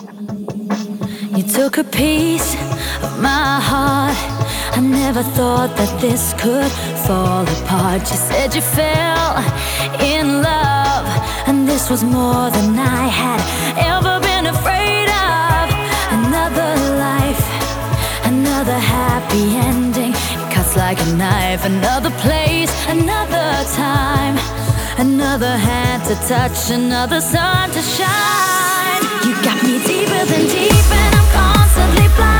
You took a piece of my heart. I never thought that this could fall apart. You said you fell in love, and this was more than I had ever been afraid of. Another life, another happy ending. It cuts like a knife. Another place, another time, another hand to touch, another sun to shine. You got me deeper than deep, and I'm constantly blinded.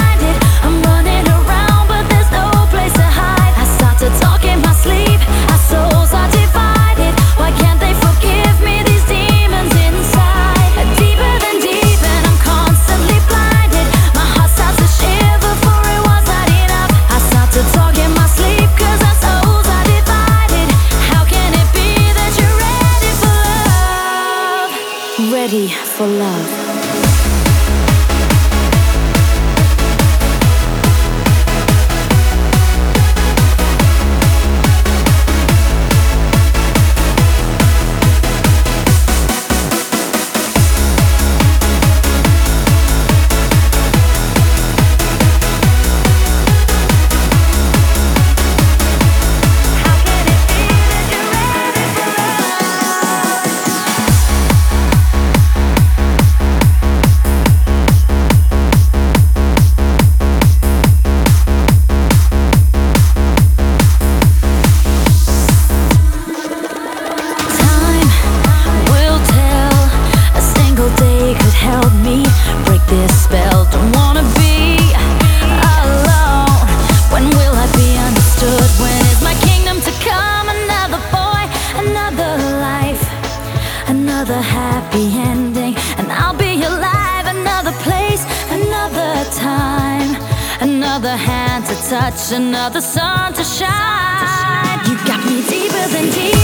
Love. Another happy ending, and I'll be alive. Another place, another time, another hand to touch, another sun to shine. You got me deeper than deep.